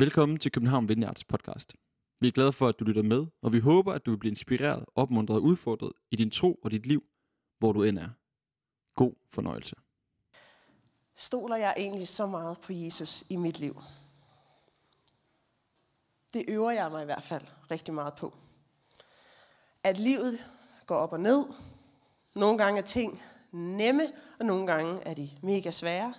Velkommen til København Vineyards podcast. Vi er glade for, at du lytter med, og vi håber, at du vil blive inspireret, opmuntret og udfordret i din tro og dit liv, hvor du end er. God fornøjelse. Stoler jeg egentlig så meget på Jesus i mit liv? Det øver jeg mig i hvert fald rigtig meget på. At livet går op og ned. Nogle gange er ting nemme, og nogle gange er de mega svære.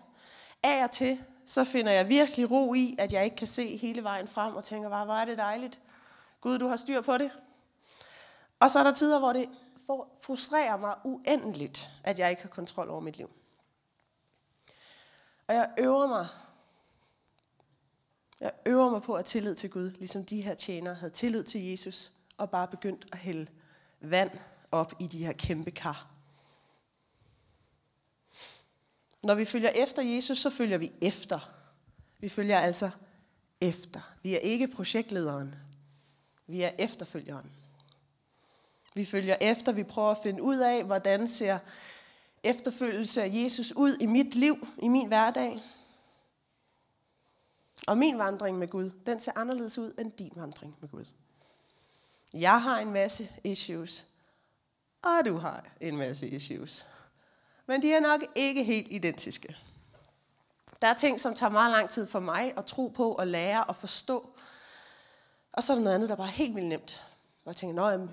Af og til, så finder jeg virkelig ro i, at jeg ikke kan se hele vejen frem og tænker bare, hvor er det dejligt. Gud, du har styr på det. Og så er der tider, hvor det frustrerer mig uendeligt, at jeg ikke har kontrol over mit liv. Og jeg øver mig. Jeg øver mig på at tillid til Gud, ligesom de her tjenere havde tillid til Jesus, og bare begyndt at hælde vand op i de her kæmpe kar. Når vi følger efter Jesus, så følger vi efter. Vi følger altså efter. Vi er ikke projektlederen. Vi er efterfølgeren. Vi følger efter, vi prøver at finde ud af, hvordan ser efterfølgelse af Jesus ud i mit liv, i min hverdag. Og min vandring med Gud, den ser anderledes ud end din vandring med Gud. Jeg har en masse issues, og du har en masse issues. Men de er nok ikke helt identiske. Der er ting, som tager meget lang tid for mig at tro på, og lære og forstå. Og så er der noget andet, der bare er helt vildt nemt. Og jeg tænker, at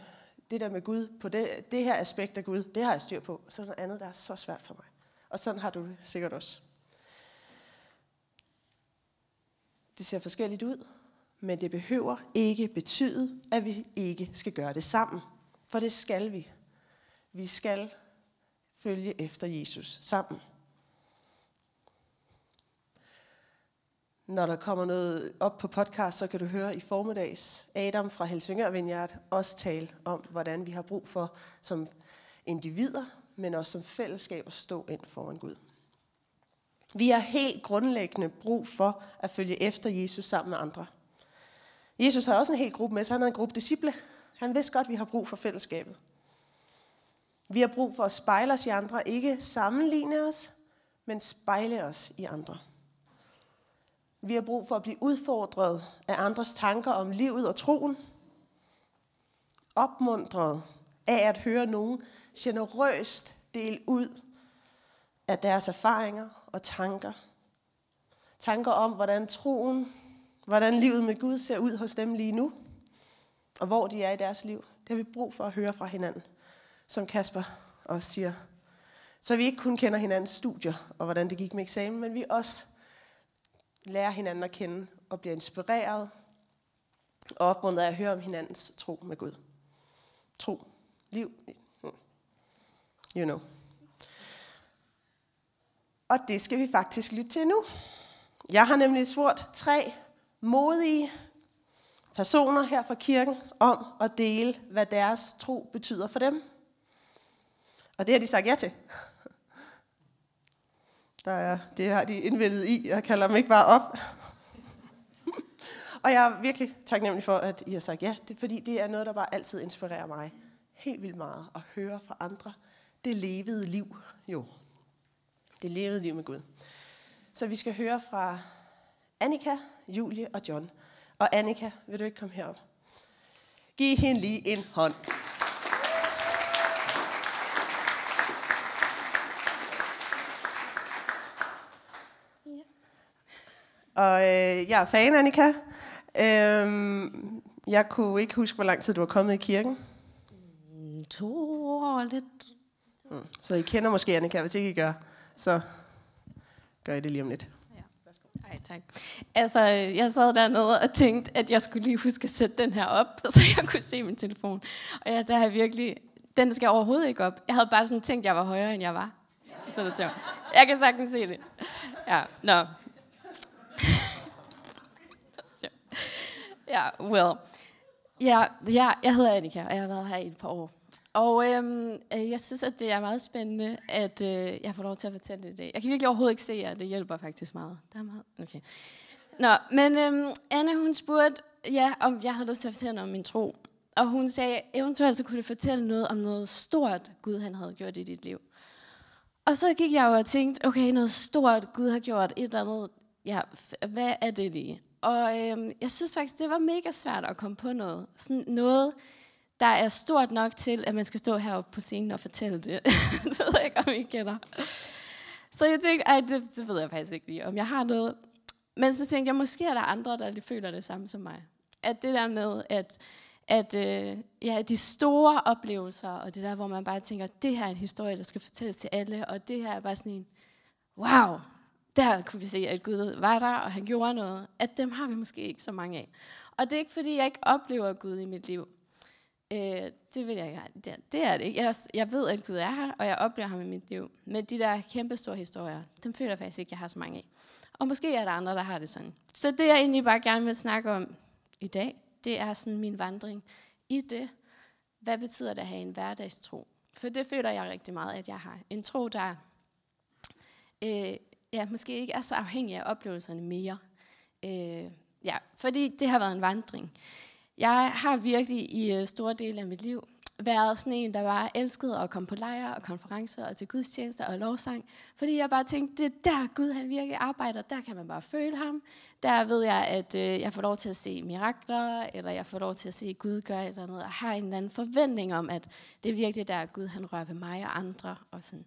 det der med Gud, på det, det her aspekt af Gud, det har jeg styr på. Så er der noget andet, der er så svært for mig. Og sådan har du det sikkert også. Det ser forskelligt ud, men det behøver ikke betyde, at vi ikke skal gøre det sammen. For det skal vi. Vi skal følge efter Jesus sammen. Når der kommer noget op på podcast, så kan du høre i formiddags Adam fra Helsingør Vineyard også tale om, hvordan vi har brug for som individer, men også som fællesskab at stå ind foran Gud. Vi har helt grundlæggende brug for at følge efter Jesus sammen med andre. Jesus har også en hel gruppe med sig. Han havde en gruppe disciple. Han vidste godt, at vi har brug for fællesskabet. Vi har brug for at spejle os i andre, ikke sammenligne os, men spejle os i andre. Vi har brug for at blive udfordret af andres tanker om livet og troen. Opmuntret af at høre nogen generøst dele ud af deres erfaringer og tanker. Tanker om, hvordan troen, hvordan livet med Gud ser ud hos dem lige nu, og hvor de er i deres liv. Det har vi brug for at høre fra hinanden som Kasper også siger. Så vi ikke kun kender hinandens studier og hvordan det gik med eksamen, men vi også lærer hinanden at kende og bliver inspireret og opmuntret af at høre om hinandens tro med Gud. Tro. Liv. Hmm. You know. Og det skal vi faktisk lytte til nu. Jeg har nemlig svurt tre modige personer her fra kirken om at dele, hvad deres tro betyder for dem. Og det har de sagt ja til. Der er, det har de indvendet i. Jeg kalder dem ikke bare op. og jeg er virkelig taknemmelig for, at I har sagt ja. Det fordi det er noget, der bare altid inspirerer mig helt vildt meget at høre fra andre. Det levede liv, jo. Det levede liv med Gud. Så vi skal høre fra Annika, Julie og John. Og Annika, vil du ikke komme herop? Giv hende lige en hånd. Og øh, jeg er fan, Annika. Øhm, jeg kunne ikke huske, hvor lang tid du har kommet i kirken. Mm, to år lidt. Mm. Så I kender måske Annika, hvis ikke I gør, så gør I det lige om lidt. Ej, tak. Altså, jeg sad dernede og tænkte, at jeg skulle lige huske at sætte den her op, så jeg kunne se min telefon. Og ja, der har virkelig... Den skal overhovedet ikke op. Jeg havde bare sådan tænkt, at jeg var højere, end jeg var. Så det jeg kan sagtens se det. Ja, nå. Ja, well. Ja, ja, jeg hedder Annika, og jeg har været her i et par år. Og øhm, øh, jeg synes, at det er meget spændende, at øh, jeg får lov til at fortælle det i dag. Jeg kan virkelig overhovedet ikke se jer, det hjælper faktisk meget. Der er meget. Okay. Nå, men øhm, Anne, hun spurgte, ja, om jeg havde lyst til at fortælle om min tro. Og hun sagde, eventuelt så kunne det fortælle noget om noget stort, Gud han havde gjort i dit liv. Og så gik jeg jo og tænkte, okay, noget stort Gud har gjort, et eller andet, ja, hvad er det lige? Og øhm, jeg synes faktisk, det var mega svært at komme på noget. Sådan noget, der er stort nok til, at man skal stå heroppe på scenen og fortælle det. det ved jeg ikke, om I kender. Så jeg tænkte, ej, det, det ved jeg faktisk ikke lige, om jeg har noget. Men så tænkte jeg, måske er der andre, der føler det samme som mig. At det der med, at, at øh, ja, de store oplevelser, og det der, hvor man bare tænker, det her er en historie, der skal fortælles til alle, og det her er bare sådan en, wow, der kunne vi se, at Gud var der, og han gjorde noget. At dem har vi måske ikke så mange af. Og det er ikke, fordi jeg ikke oplever Gud i mit liv. Øh, det, vil jeg, det, det er det ikke. Jeg, jeg ved, at Gud er her, og jeg oplever ham i mit liv. Men de der kæmpe store historier, dem føler jeg faktisk ikke, jeg har så mange af. Og måske er der andre, der har det sådan. Så det, jeg egentlig bare gerne vil snakke om i dag, det er sådan min vandring i det. Hvad betyder det at have en hverdagstro? For det føler jeg rigtig meget, at jeg har. En tro, der øh, ja, måske ikke er så afhængig af oplevelserne mere. Øh, ja, fordi det har været en vandring. Jeg har virkelig i øh, store dele af mit liv været sådan en, der var elsket at komme på lejre og konferencer og til gudstjenester og lovsang. Fordi jeg bare tænkte, det er der Gud han virkelig arbejder, der kan man bare føle ham. Der ved jeg, at øh, jeg får lov til at se mirakler, eller jeg får lov til at se Gud gøre et eller andet, og har en eller anden forventning om, at det er virkelig der, Gud han rører ved mig og andre. Og sådan.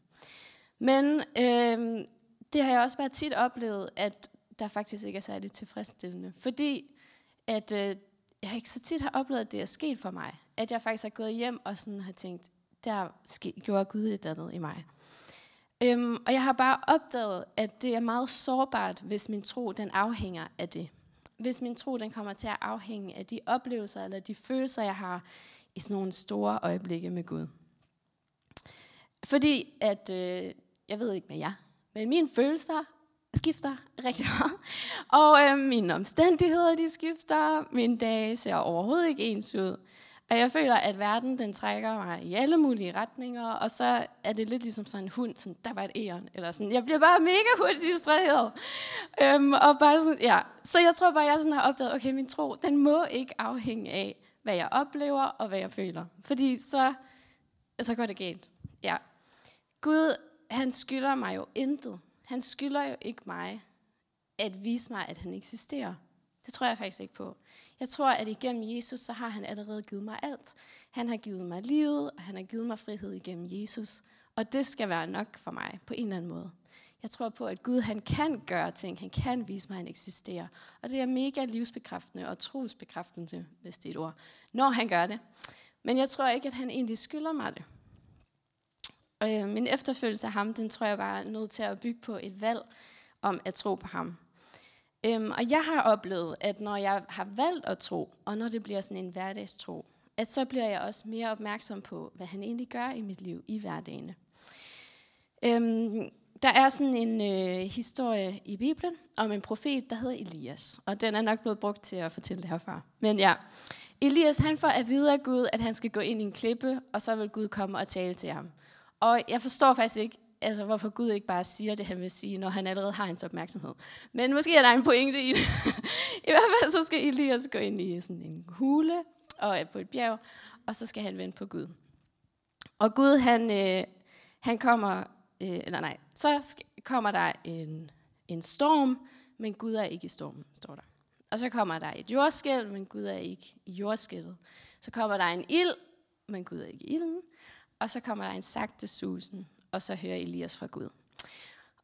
Men øh, det har jeg også bare tit oplevet, at der faktisk ikke er særligt tilfredsstillende. Fordi at øh, jeg ikke så tit har oplevet, at det er sket for mig. At jeg faktisk har gået hjem og sådan har tænkt, der gjorde Gud et eller andet i mig. Øhm, og jeg har bare opdaget, at det er meget sårbart, hvis min tro den afhænger af det. Hvis min tro den kommer til at afhænge af de oplevelser eller de følelser, jeg har i sådan nogle store øjeblikke med Gud. Fordi at, øh, jeg ved ikke med jer, men mine følelser skifter rigtig meget. Og øh, mine omstændigheder, de skifter. Mine dage ser overhovedet ikke ens ud. Og jeg føler, at verden den trækker mig i alle mulige retninger, og så er det lidt ligesom sådan en hund, sådan, der var et æren, eller sådan. Jeg bliver bare mega hurtigt distraheret. Øhm, og bare sådan, ja. Så jeg tror bare, jeg sådan har opdaget, okay, min tro, den må ikke afhænge af, hvad jeg oplever og hvad jeg føler. Fordi så, så går det galt. Ja. Gud, han skylder mig jo intet. Han skylder jo ikke mig at vise mig, at han eksisterer. Det tror jeg faktisk ikke på. Jeg tror, at igennem Jesus, så har han allerede givet mig alt. Han har givet mig livet, og han har givet mig frihed igennem Jesus. Og det skal være nok for mig på en eller anden måde. Jeg tror på, at Gud han kan gøre ting. Han kan vise mig, at han eksisterer. Og det er mega livsbekræftende og trosbekræftende, hvis det er et ord, når han gør det. Men jeg tror ikke, at han egentlig skylder mig det. Og øh, min efterfølgelse af ham, den tror jeg var nødt til at bygge på et valg om at tro på ham. Øhm, og jeg har oplevet, at når jeg har valgt at tro, og når det bliver sådan en hverdagstro, at så bliver jeg også mere opmærksom på, hvad han egentlig gør i mit liv i hverdagen. Øhm, der er sådan en øh, historie i Bibelen om en profet, der hedder Elias. Og den er nok blevet brugt til at fortælle det herfra. Men ja, Elias han får at vide af Gud, at han skal gå ind i en klippe, og så vil Gud komme og tale til ham. Og jeg forstår faktisk ikke, altså, hvorfor Gud ikke bare siger det, han vil sige, når han allerede har hans opmærksomhed. Men måske er der en pointe i det. I hvert fald så skal Elias gå ind i sådan en hule og på et bjerg, og så skal han vende på Gud. Og Gud, han, øh, han kommer, øh, eller nej, så kommer der en, en storm, men Gud er ikke i stormen, står der. Og så kommer der et jordskæld, men Gud er ikke i jordskældet. Så kommer der en ild, men Gud er ikke i ilden. Og så kommer der en sagte susen, og så hører Elias fra Gud.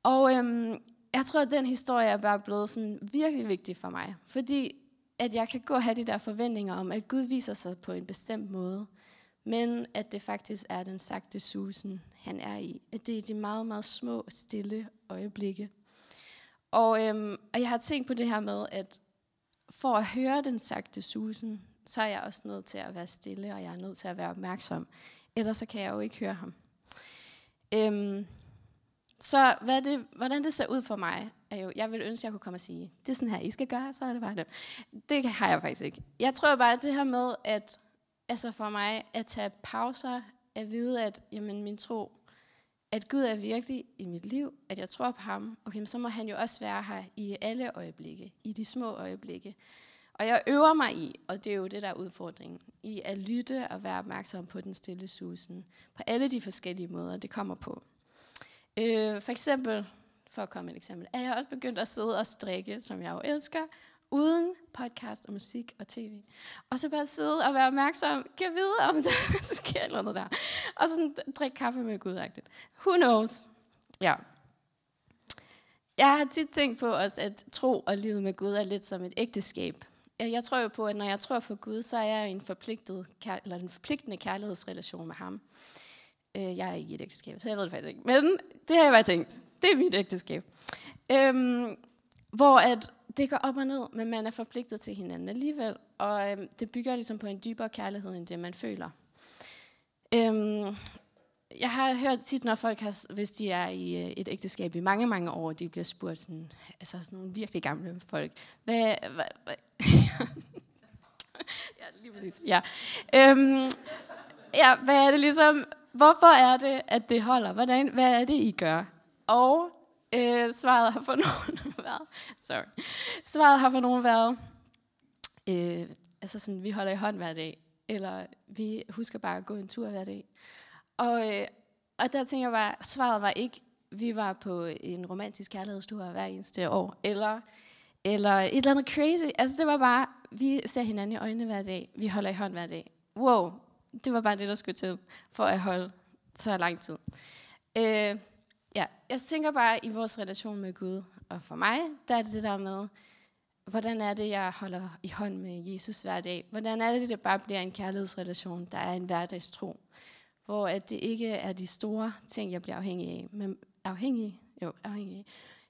Og øhm, jeg tror, at den historie er bare blevet sådan virkelig vigtig for mig. Fordi at jeg kan gå og have de der forventninger om, at Gud viser sig på en bestemt måde. Men at det faktisk er den sagte susen, han er i. At det er de meget, meget små, stille øjeblikke. Og, øhm, og jeg har tænkt på det her med, at for at høre den sagte susen, så er jeg også nødt til at være stille, og jeg er nødt til at være opmærksom. Ellers så kan jeg jo ikke høre ham. Øhm, så hvad det, hvordan det ser ud for mig, er jo, jeg vil ønske, at jeg kunne komme og sige, det er sådan her, I skal gøre, så er det bare det. Det har jeg faktisk ikke. Jeg tror bare, at det her med, at altså for mig, at tage pauser, at vide, at jamen, min tro, at Gud er virkelig i mit liv, at jeg tror på ham, okay, men så må han jo også være her i alle øjeblikke, i de små øjeblikke. Og jeg øver mig i, og det er jo det, der er udfordringen, i at lytte og være opmærksom på den stille susen, på alle de forskellige måder, det kommer på. Øh, for eksempel, for at komme et eksempel, er jeg også begyndt at sidde og strikke, som jeg jo elsker, uden podcast og musik og tv. Og så bare sidde og være opmærksom, kan vide, om der sker et eller der. Og sådan drikke kaffe med Gud. -agtigt. Who knows? Ja. Jeg har tit tænkt på os, at tro og livet med Gud er lidt som et ægteskab. Jeg tror jo på, at når jeg tror på Gud, så er jeg i en, forpligtet, eller en forpligtende kærlighedsrelation med ham. Øh, jeg er ikke i et ægteskab, så jeg ved det faktisk ikke. Men det har jeg bare tænkt. Det er mit ægteskab. Øhm, hvor at det går op og ned, men man er forpligtet til hinanden alligevel. Og øhm, det bygger ligesom på en dybere kærlighed, end det man føler. Øhm, jeg har hørt tit, når folk har, hvis de er i øh, et ægteskab i mange, mange år, de bliver spurgt sådan, altså sådan nogle virkelig gamle folk, hvad, hvad, hvad ja, lige præcis, ja. Øhm, ja, hvad er det ligesom, hvorfor er det, at det holder? Hvordan, hvad er det, I gør? Og øh, svaret har for nogen været, sorry, svaret har for nogen været, øh, altså sådan, vi holder i hånd hver dag, eller vi husker bare at gå en tur hver dag. Og, øh, og der tænker jeg bare, svaret var ikke, vi var på en romantisk kærlighedstur hver eneste år, eller, eller et eller andet crazy. Altså det var bare, vi ser hinanden i øjnene hver dag, vi holder i hånd hver dag. Wow, det var bare det, der skulle til, for at holde så lang tid. Øh, ja, jeg tænker bare i vores relation med Gud, og for mig, der er det det der med, hvordan er det, jeg holder i hånd med Jesus hver dag? Hvordan er det, det bare bliver en kærlighedsrelation, der er en hverdagstro? Hvor at det ikke er de store ting, jeg bliver afhængig af, men afhængig, jo, afhængig af,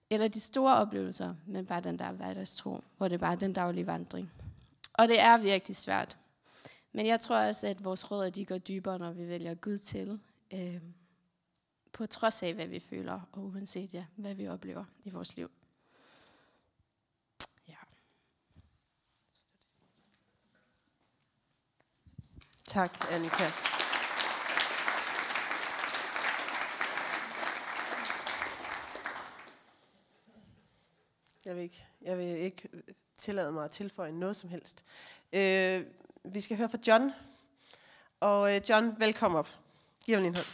eller de store oplevelser, men bare den der hverdagstro, hvor det er bare den daglige vandring. Og det er virkelig svært. Men jeg tror også, at vores rødder de går dybere, når vi vælger Gud til, øh, på trods af, hvad vi føler, og uanset ja, hvad vi oplever i vores liv. Ja. Tak, Annika. Ikke, jeg vil ikke tillade mig at tilføje noget som helst. Øh, vi skal høre fra John. Og øh, John, velkommen op. Giv ham din hånd.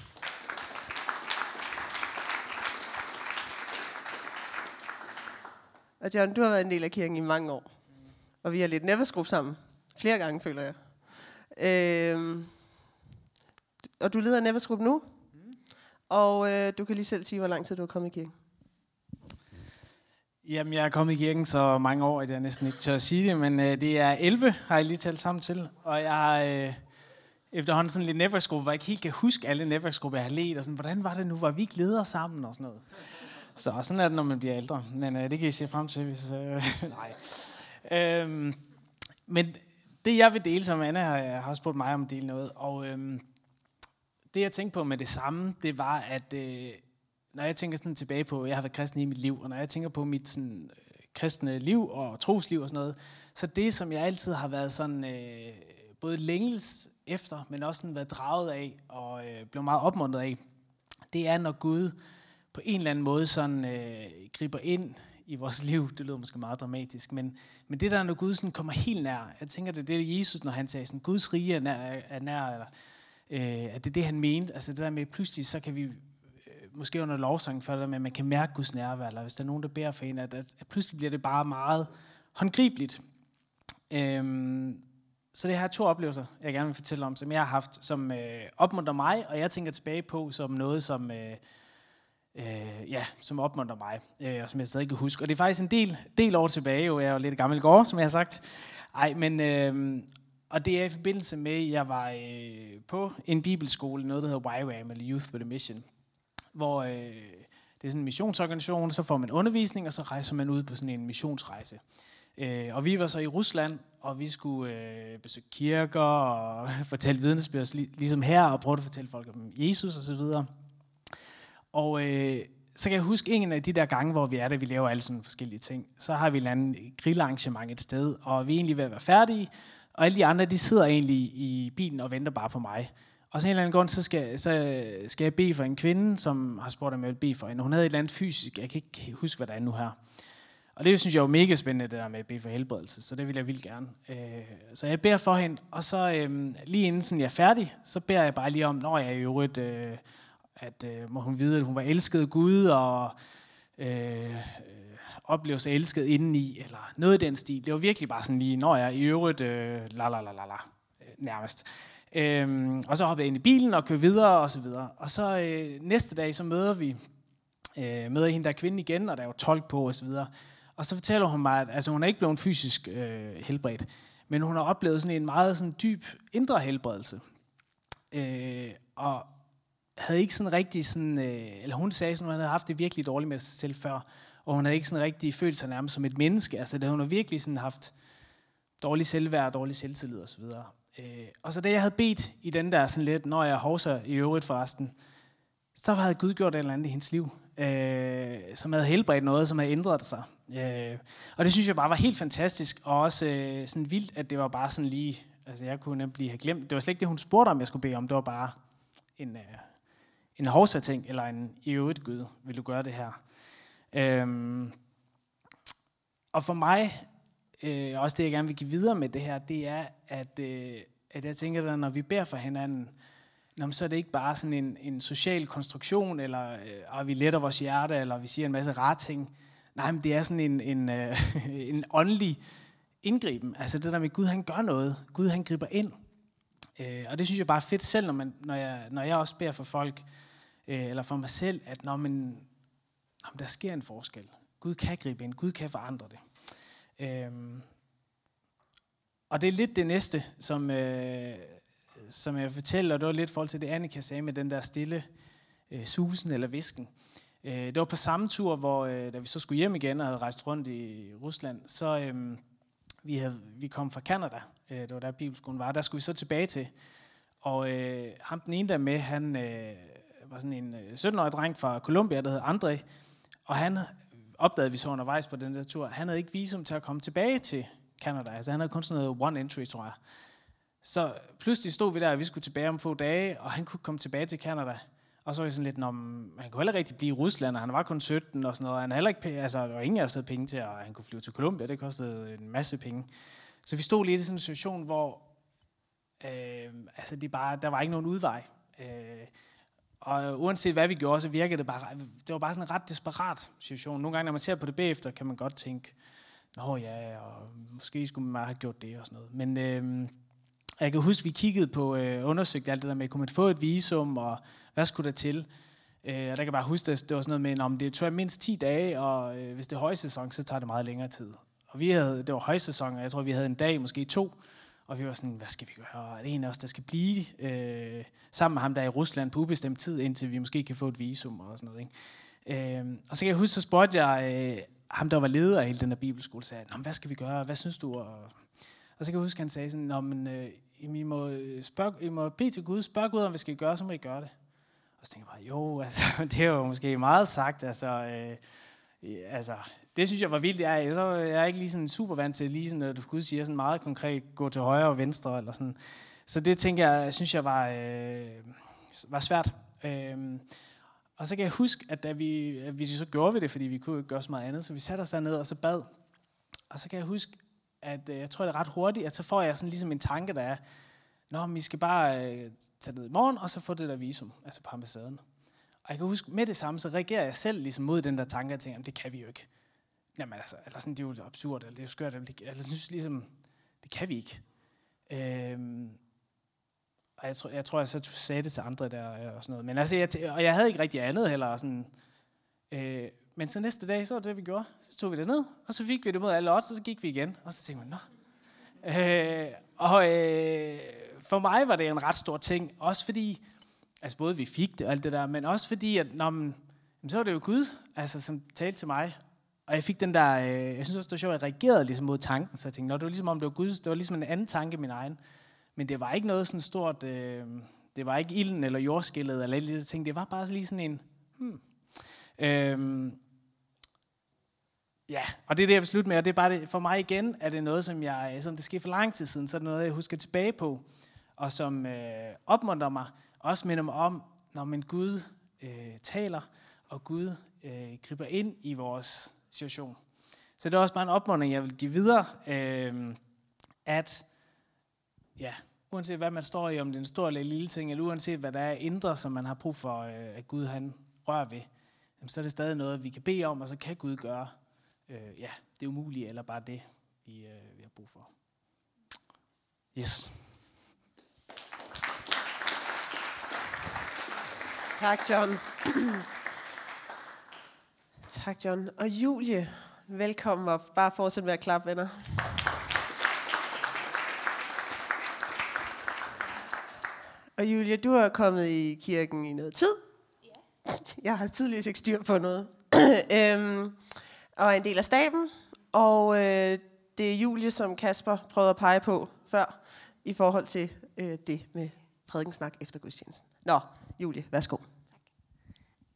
Og John, du har været en del af kirken i mange år. Og vi har lidt neverskrup sammen. Flere gange, føler jeg. Øh, og du leder neverskrup nu. Og øh, du kan lige selv sige, hvor lang tid du har kommet i kirken. Jamen, jeg er kommet i kirken så mange år, at jeg næsten ikke tør at sige det, men øh, det er 11, har jeg lige talt sammen til. Og jeg har øh, efterhånden sådan lidt netværksgruppe, hvor jeg ikke helt kan huske alle netværksgrupper, jeg har ledt, og sådan, hvordan var det nu, var vi ikke ledere sammen og sådan noget. Så sådan er det, når man bliver ældre, men øh, det kan I se frem til, hvis... Øh, nej. Øhm, men det, jeg vil dele, som Anna har, har spurgt mig om at dele noget, og øh, det, jeg tænkte på med det samme, det var, at... Øh, når jeg tænker sådan tilbage på, jeg har været kristen i mit liv, og når jeg tænker på mit sådan, øh, kristne liv og trosliv og sådan noget, så det, som jeg altid har været sådan, øh, både længes efter, men også sådan været draget af og øh, blev meget opmuntret af, det er, når Gud på en eller anden måde sådan øh, griber ind i vores liv. Det lyder måske meget dramatisk, men, men det der, når Gud sådan kommer helt nær, jeg tænker, det er det, Jesus, når han sagde, sådan, Guds rige er nær, er nær eller, øh, at det er det, han mente. Altså det der med, pludselig så kan vi måske under lovsangen for det med, at man kan mærke Guds nærvær, eller hvis der er nogen, der beder for en, at, at, at pludselig bliver det bare meget håndgribeligt. Øhm, så det her to oplevelser, jeg gerne vil fortælle om, som jeg har haft, som øh, opmuntrer mig, og jeg tænker tilbage på som noget, som, øh, øh, ja, som opmuntrer mig, øh, og som jeg stadig kan huske. Og det er faktisk en del, del år tilbage, jo jeg er jo lidt gammel gård, som jeg har sagt. Ej, men, øh, og det er i forbindelse med, at jeg var øh, på en bibelskole, noget der hedder YWAM, eller Youth with a Mission, hvor øh, det er sådan en missionsorganisation, så får man undervisning, og så rejser man ud på sådan en missionsrejse. Øh, og vi var så i Rusland, og vi skulle øh, besøge kirker og fortælle vidnesbyrd, ligesom her, og prøve at fortælle folk om Jesus og så videre. Og øh, så kan jeg huske en af de der gange, hvor vi er der, vi laver alle sådan forskellige ting. Så har vi et andet grillarrangement et sted, og vi er egentlig ved at være færdige, og alle de andre, de sidder egentlig i bilen og venter bare på mig. Og så en eller anden grund, så skal, så skal jeg bede for en kvinde, som har spurgt, om jeg vil bede for hende. Hun havde et eller andet fysisk, jeg kan ikke huske, hvad der er nu her. Og det synes jeg er mega spændende, det der med at bede for helbredelse, så det vil jeg vildt gerne. Øh, så jeg beder for hende, og så øh, lige inden sådan jeg er færdig, så beder jeg bare lige om, når jeg er i øvrigt, øh, at øh, må hun vide, at hun var elsket af Gud, og, øh, øh, opleve sig elsket indeni, eller noget i den stil. Det var virkelig bare sådan lige, når jeg i øvrigt, øh, la la la la la, øh, nærmest. Øhm, og så hoppede jeg ind i bilen og kørte videre og så videre. Og så øh, næste dag, så møder vi, øh, møder hende der kvinde igen, og der er jo tolk på og så videre. Og så fortæller hun mig, at altså, hun er ikke blevet fysisk øh, helbredt, men hun har oplevet sådan en meget sådan dyb indre helbredelse. Øh, og havde ikke sådan rigtig sådan, øh, eller hun sagde sådan, hun havde haft det virkelig dårligt med sig selv før, og hun havde ikke sådan rigtig følt sig nærmest som et menneske. Altså, det, hun har virkelig sådan haft dårlig selvværd, dårlig selvtillid osv. Øh, og så det, jeg havde bedt i den der sådan lidt, når jeg hovser i øvrigt forresten, så havde Gud gjort et eller andet i hendes liv, øh, som havde helbredt noget, som havde ændret sig. Øh, og det synes jeg bare var helt fantastisk, og også øh, sådan vildt, at det var bare sådan lige, altså jeg kunne nemlig have glemt, det var slet ikke det, hun spurgte om, jeg skulle bede om, det var bare en, øh, en hovsa-ting, eller en i øvrigt Gud, vil du gøre det her. Øh, og for mig, øh, også det jeg gerne vil give videre med det her, det er, at, øh, at jeg tænker, at når vi beder for hinanden, Nå, så er det ikke bare sådan en, en social konstruktion, eller øh, ah, vi letter vores hjerte, eller vi siger en masse rare ting. Nej, men det er sådan en, en, øh, en åndelig indgriben. Altså det der med, Gud han gør noget. Gud han griber ind. Øh, og det synes jeg bare er fedt selv, når, man, når, jeg, når jeg også beder for folk, øh, eller for mig selv, at når man, når der sker en forskel. Gud kan gribe ind. Gud kan forandre det. Øhm, og det er lidt det næste, som, øh, som jeg fortæller, og det var lidt i forhold til det, Annika sagde med den der stille øh, susen eller visken. Øh, det var på samme tur, hvor øh, da vi så skulle hjem igen og havde rejst rundt i Rusland, så øh, vi, havde, vi kom fra Kanada, øh, det var der bibelskolen var, der skulle vi så tilbage til. Og øh, ham den ene der med, han øh, var sådan en øh, 17-årig dreng fra Colombia, der hed André, og han opdagede vi så undervejs på den der tur, han havde ikke visum til at komme tilbage til Canada. Altså han havde kun sådan noget one entry, tror jeg. Så pludselig stod vi der, og vi skulle tilbage om få dage, og han kunne komme tilbage til Canada. Og så var jeg sådan lidt, om han kunne heller rigtig blive i Rusland, og han var kun 17 og sådan noget. Han havde heller ikke, altså, der var ingen af os penge til, at han kunne flyve til Colombia. Det kostede en masse penge. Så vi stod lidt i sådan en situation, hvor øh, altså, det bare, der var ikke nogen udvej. Øh, og øh, uanset hvad vi gjorde, så virkede det bare, det var bare sådan en ret desperat situation. Nogle gange, når man ser på det bagefter, kan man godt tænke, Nå ja, og måske skulle man bare have gjort det og sådan noget. Men øh, jeg kan huske, vi kiggede på, øh, undersøgte alt det der med, kunne man få et visum, og hvad skulle der til? Øh, og der kan jeg bare huske, at det var sådan noget med, om det tog mindst 10 dage, og øh, hvis det er højsæson, så tager det meget længere tid. Og vi havde, det var højsæson, og jeg tror, vi havde en dag, måske to, og vi var sådan, hvad skal vi gøre? Er det en af os, der skal blive øh, sammen med ham, der er i Rusland på ubestemt tid, indtil vi måske kan få et visum og sådan noget. Ikke? Øh, og så kan jeg huske, så spurgte jeg øh, ham, der var leder af hele den der bibelskole, sagde, Nå, hvad skal vi gøre? Hvad synes du? Og, og så kan jeg huske, at han sagde sådan, Nå, men, øh, I, må øh, spørg, I må bede til Gud, spørg Gud, om vi skal gøre, så må I gøre det. Og så tænkte jeg bare, jo, altså, det er jo måske meget sagt, altså, øh, altså, det synes jeg var vildt. Jeg, er, så, jeg er ikke lige sådan super vant til, lige sådan, at Gud siger sådan meget konkret, gå til højre og venstre, eller sådan. Så det tænker jeg, synes jeg var, øh, var svært. Øh, og så kan jeg huske, at da vi, at vi så gjorde vi det, fordi vi kunne ikke gøre så meget andet, så vi satte os derned og så bad. Og så kan jeg huske, at øh, jeg tror, det er ret hurtigt, at så får jeg sådan ligesom en tanke, der er, Nå, vi skal bare øh, tage ned i morgen, og så få det der visum, altså på ambassaden. Og jeg kan huske, med det samme, så reagerer jeg selv ligesom mod den der tanke, og tænker, det kan vi jo ikke. Jamen altså, eller sådan, det er jo absurd, eller det er jo skørt, eller, det, eller jeg synes ligesom, det kan vi ikke. Øhm, og jeg tror, jeg tror, jeg så sagde det til andre der øh, og sådan noget. Men altså, jeg, og jeg havde ikke rigtig andet heller. Sådan, øh, men så næste dag, så var det, det vi gjorde. Så tog vi det ned, og så fik vi det mod alle odds, og så gik vi igen. Og så tænkte man, nå. Øh, og øh, for mig var det en ret stor ting. Også fordi, altså både vi fik det og alt det der, men også fordi, at når man, så var det jo Gud, altså, som talte til mig. Og jeg fik den der, øh, jeg synes også, det var sjovt, jeg reagerede ligesom mod tanken. Så jeg tænkte, nå, det var ligesom om det var Guds, det var ligesom en anden tanke min egen. Men det var ikke noget sådan stort, øh, det var ikke ilden eller jordskillet eller alle de ting. Det var bare lige sådan en, hmm. Øhm, ja, og det er det, jeg vil slutte med, og det er bare det, for mig igen, er det noget, som jeg, øh, som det skete for lang tid siden, så er det noget, jeg husker tilbage på, og som øh, opmuntrer mig, også minder mig om, når min Gud øh, taler, og Gud øh, griber ind i vores situation. Så det er også bare en opmuntring, jeg vil give videre, øh, at ja, uanset hvad man står i, om det er en stor eller lille ting, eller uanset hvad der er indre, som man har brug for, øh, at Gud han rører ved, så er det stadig noget, vi kan bede om, og så kan Gud gøre øh, ja, det umulige, eller bare det, vi, øh, vi har brug for. Yes. Tak, John tak, John. Og Julie, velkommen op. Bare fortsæt med at klappe, venner. Og Julia, du har kommet i kirken i noget tid. Ja. Jeg har tydeligvis ikke styr på noget. øhm, og er en del af staben. Og øh, det er Julie, som Kasper prøvede at pege på før, i forhold til øh, det med prædikensnak efter gudstjenesten. Nå, Julie, værsgo.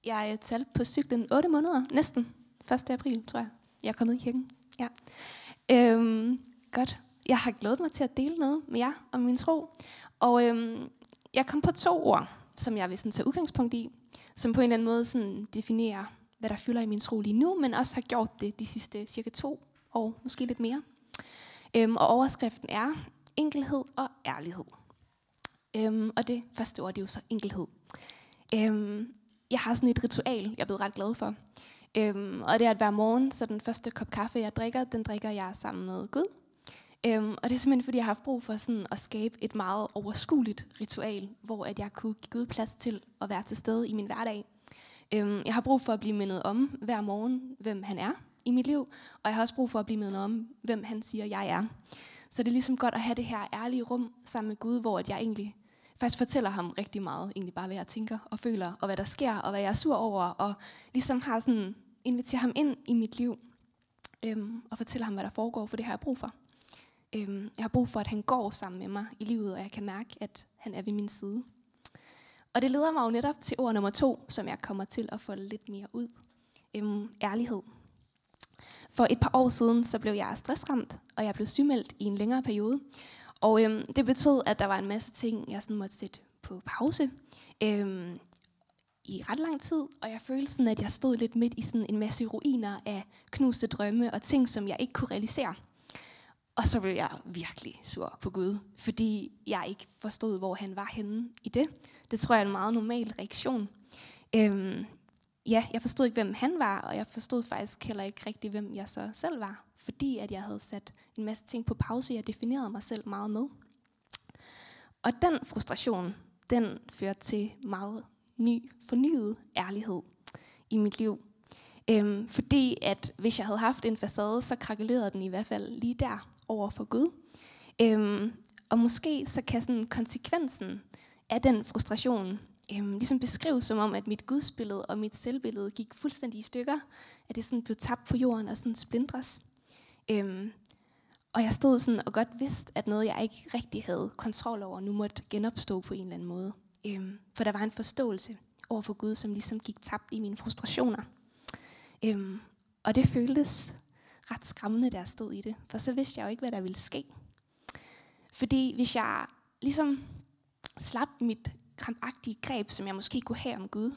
Jeg er på cyklen 8 måneder, næsten. 1. april, tror jeg. Jeg er kommet i kirken. Ja. Øhm, godt. Jeg har glædet mig til at dele noget med jer om min tro. Og øhm, jeg kom på to ord, som jeg vil sådan tage udgangspunkt i, som på en eller anden måde sådan definerer, hvad der fylder i min tro lige nu, men også har gjort det de sidste cirka to år, måske lidt mere. Øhm, og overskriften er enkelhed og ærlighed. Øhm, og det første ord, det er jo så enkelhed. Øhm, jeg har sådan et ritual, jeg er blevet ret glad for. Øhm, og det er, at hver morgen, så den første kop kaffe, jeg drikker, den drikker jeg sammen med Gud. Øhm, og det er simpelthen, fordi jeg har haft brug for sådan at skabe et meget overskueligt ritual, hvor at jeg kunne give Gud plads til at være til stede i min hverdag. Øhm, jeg har brug for at blive mindet om hver morgen, hvem han er i mit liv, og jeg har også brug for at blive mindet om, hvem han siger, jeg er. Så det er ligesom godt at have det her ærlige rum sammen med Gud, hvor at jeg egentlig faktisk fortæller ham rigtig meget, egentlig bare hvad jeg tænker og føler, og hvad der sker, og hvad jeg er sur over, og ligesom har sådan, inviterer ham ind i mit liv, øhm, og fortæller ham, hvad der foregår, for det har jeg brug for. Øhm, jeg har brug for, at han går sammen med mig i livet, og jeg kan mærke, at han er ved min side. Og det leder mig jo netop til ord nummer to, som jeg kommer til at få lidt mere ud. Øhm, ærlighed. For et par år siden, så blev jeg stressramt, og jeg blev sygemeldt i en længere periode. Og øhm, det betød, at der var en masse ting, jeg sådan måtte sætte på pause øhm, i ret lang tid. Og jeg følte sådan, at jeg stod lidt midt i sådan en masse ruiner af knuste drømme og ting, som jeg ikke kunne realisere. Og så blev jeg virkelig sur på Gud, fordi jeg ikke forstod, hvor han var henne i det. Det tror jeg er en meget normal reaktion. Øhm, ja, jeg forstod ikke, hvem han var, og jeg forstod faktisk heller ikke rigtig, hvem jeg så selv var, fordi at jeg havde sat en masse ting på pause, jeg definerede mig selv meget med. Og den frustration, den førte til meget ny, fornyet ærlighed i mit liv. Øhm, fordi at hvis jeg havde haft en facade, så krakelerede den i hvert fald lige der over for Gud. Øhm, og måske så kan sådan konsekvensen af den frustration øhm, ligesom beskrives som om, at mit gudsbillede og mit selvbillede gik fuldstændig i stykker. At det sådan blev tabt på jorden og sådan splindres. Øhm, og jeg stod sådan og godt vidste, at noget, jeg ikke rigtig havde kontrol over, nu måtte genopstå på en eller anden måde. Øhm, for der var en forståelse over for Gud, som ligesom gik tabt i mine frustrationer. Øhm, og det føltes ret skræmmende, da jeg stod i det. For så vidste jeg jo ikke, hvad der ville ske. Fordi hvis jeg ligesom slap mit krampagtige greb, som jeg måske kunne have om Gud,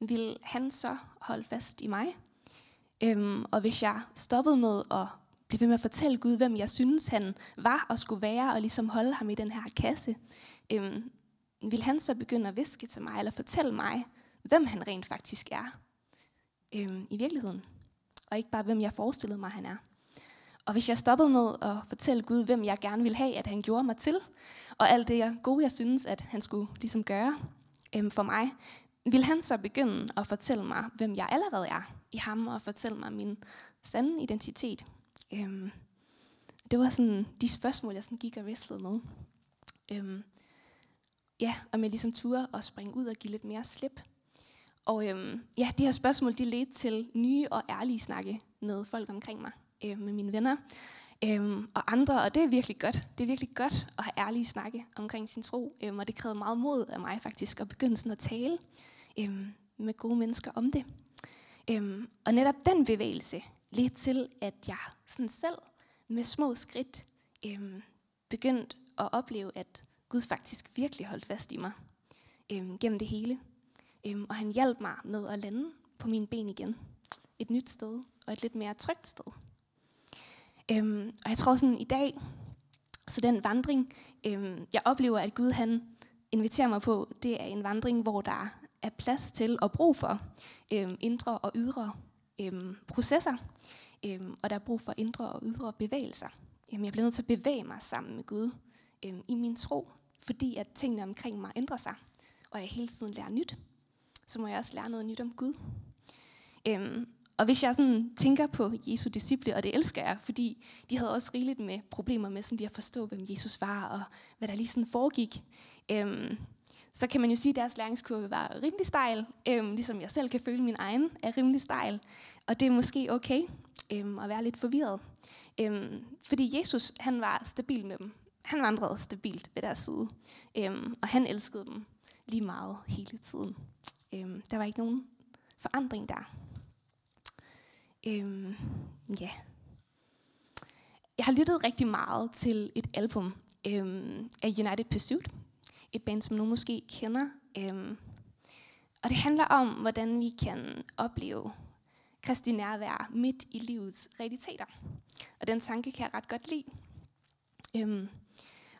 ville han så holde fast i mig. Øhm, og hvis jeg stoppede med at blive ved med at fortælle Gud, hvem jeg synes, han var og skulle være, og ligesom holde ham i den her kasse, øhm, vil han så begynde at viske til mig, eller fortælle mig, hvem han rent faktisk er øhm, i virkeligheden. Og ikke bare, hvem jeg forestillede mig, han er. Og hvis jeg stoppede med at fortælle Gud, hvem jeg gerne ville have, at han gjorde mig til, og alt det gode, jeg synes, at han skulle ligesom gøre øhm, for mig, vil han så begynde at fortælle mig, hvem jeg allerede er i ham, og fortælle mig min sande identitet. Øhm, det var sådan de spørgsmål, jeg sådan gik og wrestlede med. Øhm, ja, om jeg ligesom turde at springe ud og give lidt mere slip. Og øhm, ja, de her spørgsmål, de ledte til nye og ærlige snakke med folk omkring mig, øh, med mine venner øh, og andre, og det er virkelig godt. Det er virkelig godt at have ærlige snakke omkring sin tro, øh, og det krævede meget mod af mig faktisk at begynde sådan at tale øh, med gode mennesker om det. Øh, og netop den bevægelse ledte til, at jeg sådan selv med små skridt øh, begyndte at opleve, at Gud faktisk virkelig holdt fast i mig øh, gennem det hele. Øhm, og han hjalp mig med at lande på mine ben igen. Et nyt sted, og et lidt mere trygt sted. Øhm, og jeg tror sådan i dag, så den vandring, øhm, jeg oplever, at Gud han inviterer mig på, det er en vandring, hvor der er plads til og brug for øhm, indre og ydre øhm, processer. Øhm, og der er brug for indre og ydre bevægelser. Øhm, jeg bliver nødt til at bevæge mig sammen med Gud øhm, i min tro, fordi at tingene omkring mig ændrer sig, og jeg hele tiden lærer nyt. Så må jeg også lære noget nyt om Gud. Øhm, og hvis jeg sådan tænker på Jesu disciple, og det elsker jeg, fordi de havde også rigeligt med problemer med sådan lige at forstå, hvem Jesus var, og hvad der lige sådan foregik, øhm, så kan man jo sige, at deres læringskurve var rimelig stejl, øhm, ligesom jeg selv kan føle, at min egen er rimelig stejl. Og det er måske okay øhm, at være lidt forvirret. Øhm, fordi Jesus, han var stabil med dem. Han vandrede stabilt ved deres side. Øhm, og han elskede dem lige meget hele tiden. Øhm, der var ikke nogen forandring der. Øhm, ja. Jeg har lyttet rigtig meget til et album øhm, af United Pursuit. Et band, som nogen måske kender. Øhm, og det handler om, hvordan vi kan opleve kristi nærvær midt i livets realiteter. Og den tanke kan jeg ret godt lide. Øhm,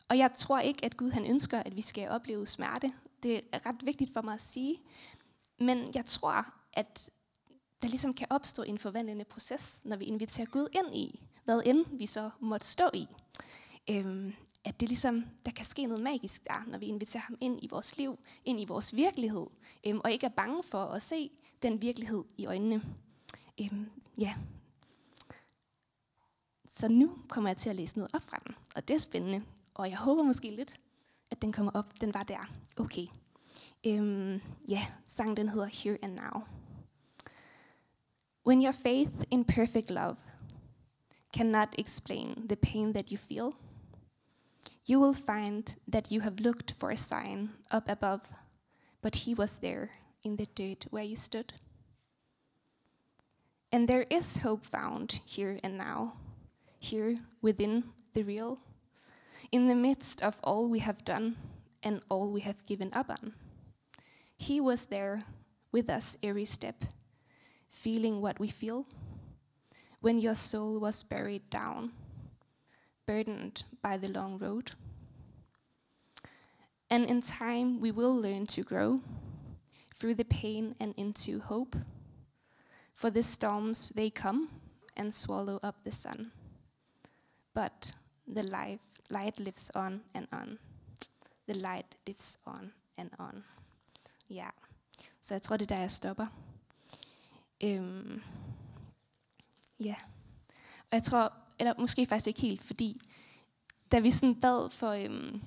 og jeg tror ikke, at Gud han ønsker, at vi skal opleve smerte. Det er ret vigtigt for mig at sige. Men jeg tror, at der ligesom kan opstå en forvandlende proces, når vi inviterer Gud ind i, hvad end vi så måtte stå i. Øhm, at det ligesom, der kan ske noget magisk der, når vi inviterer ham ind i vores liv, ind i vores virkelighed, øhm, og ikke er bange for at se den virkelighed i øjnene. Øhm, ja. Så nu kommer jeg til at læse noget op fra den, og det er spændende, og jeg håber måske lidt, at den kommer op. Den var der. Okay. Øhm, ja, sangen den hedder Here and Now. When your faith in perfect love cannot explain the pain that you feel, you will find that you have looked for a sign up above, but he was there in the dirt where you stood. And there is hope found here and now, here within the real, in the midst of all we have done and all we have given up on. He was there with us every step, feeling what we feel when your soul was buried down, burdened by the long road. And in time, we will learn to grow through the pain and into hope. For the storms, they come and swallow up the sun. But the life, light lives on and on. The light lives on and on. Ja, så jeg tror, det er der, jeg stopper. Øhm, ja, og jeg tror, eller måske faktisk ikke helt, fordi da vi sådan bad for øhm,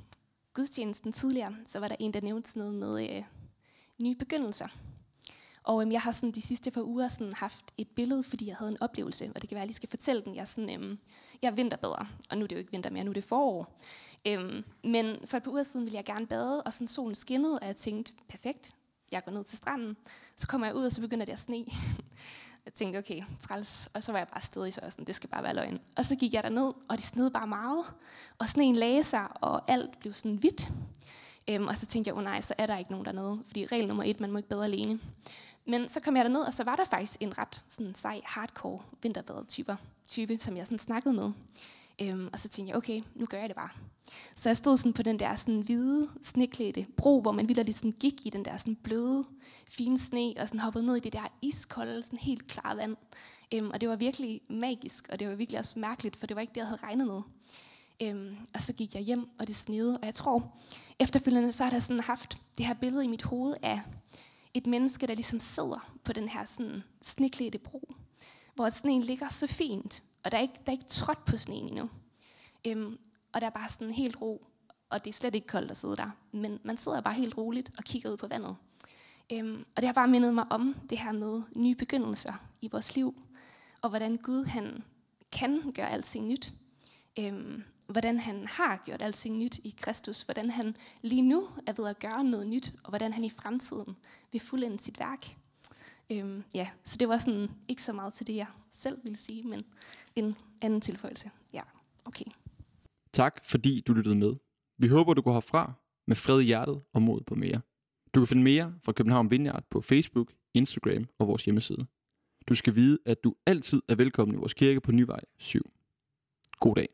gudstjenesten tidligere, så var der en, der nævnte sådan noget med øh, nye begyndelser. Og øhm, jeg har sådan de sidste par uger sådan haft et billede, fordi jeg havde en oplevelse, og det kan være, at jeg lige skal fortælle den. Jeg er, sådan, øhm, jeg er vinterbedre, og nu er det jo ikke vinter mere, nu er det forår. Øhm, men for et par uger siden ville jeg gerne bade, og sådan solen skinnede, og jeg tænkte, perfekt, jeg går ned til stranden. Så kommer jeg ud, og så begynder det at sne. jeg tænkte, okay, træls. Og så var jeg bare stedig, så jeg sådan, det skal bare være løgn. Og så gik jeg derned, og det snede bare meget. Og sneen lagde sig, og alt blev sådan hvidt. Øhm, og så tænkte jeg, oh nej, så er der ikke nogen dernede. Fordi regel nummer et, man må ikke bade alene. Men så kom jeg derned, og så var der faktisk en ret sådan, sej, hardcore vinterbadetyper, type, som jeg sådan snakkede med. Øhm, og så tænkte jeg, okay, nu gør jeg det bare. Så jeg stod sådan på den der sådan hvide, sneklædte bro, hvor man vildt sådan gik i den der sådan bløde, fine sne, og sådan hoppede ned i det der iskolde, sådan helt klare vand. Øhm, og det var virkelig magisk, og det var virkelig også mærkeligt, for det var ikke det, jeg havde regnet med. Øhm, og så gik jeg hjem, og det snede, og jeg tror, efterfølgende så har jeg sådan haft det her billede i mit hoved af et menneske, der ligesom sidder på den her sådan sneklædte bro, hvor sneen ligger så fint, og der er ikke, der er ikke trådt på sneen endnu. Øhm, og der er bare sådan helt ro, og det er slet ikke koldt at sidde der. Men man sidder bare helt roligt og kigger ud på vandet. Øhm, og det har bare mindet mig om det her med nye begyndelser i vores liv, og hvordan Gud han kan gøre alting nyt. Øhm, hvordan han har gjort alting nyt i Kristus, hvordan han lige nu er ved at gøre noget nyt, og hvordan han i fremtiden vil fuldende sit værk. Øhm, ja, så det var sådan ikke så meget til det, jeg selv ville sige, men en anden tilføjelse. Ja, okay. Tak fordi du lyttede med. Vi håber, du går herfra med fred i hjertet og mod på mere. Du kan finde mere fra København Vineyard på Facebook, Instagram og vores hjemmeside. Du skal vide, at du altid er velkommen i vores kirke på Nyvej 7. God dag.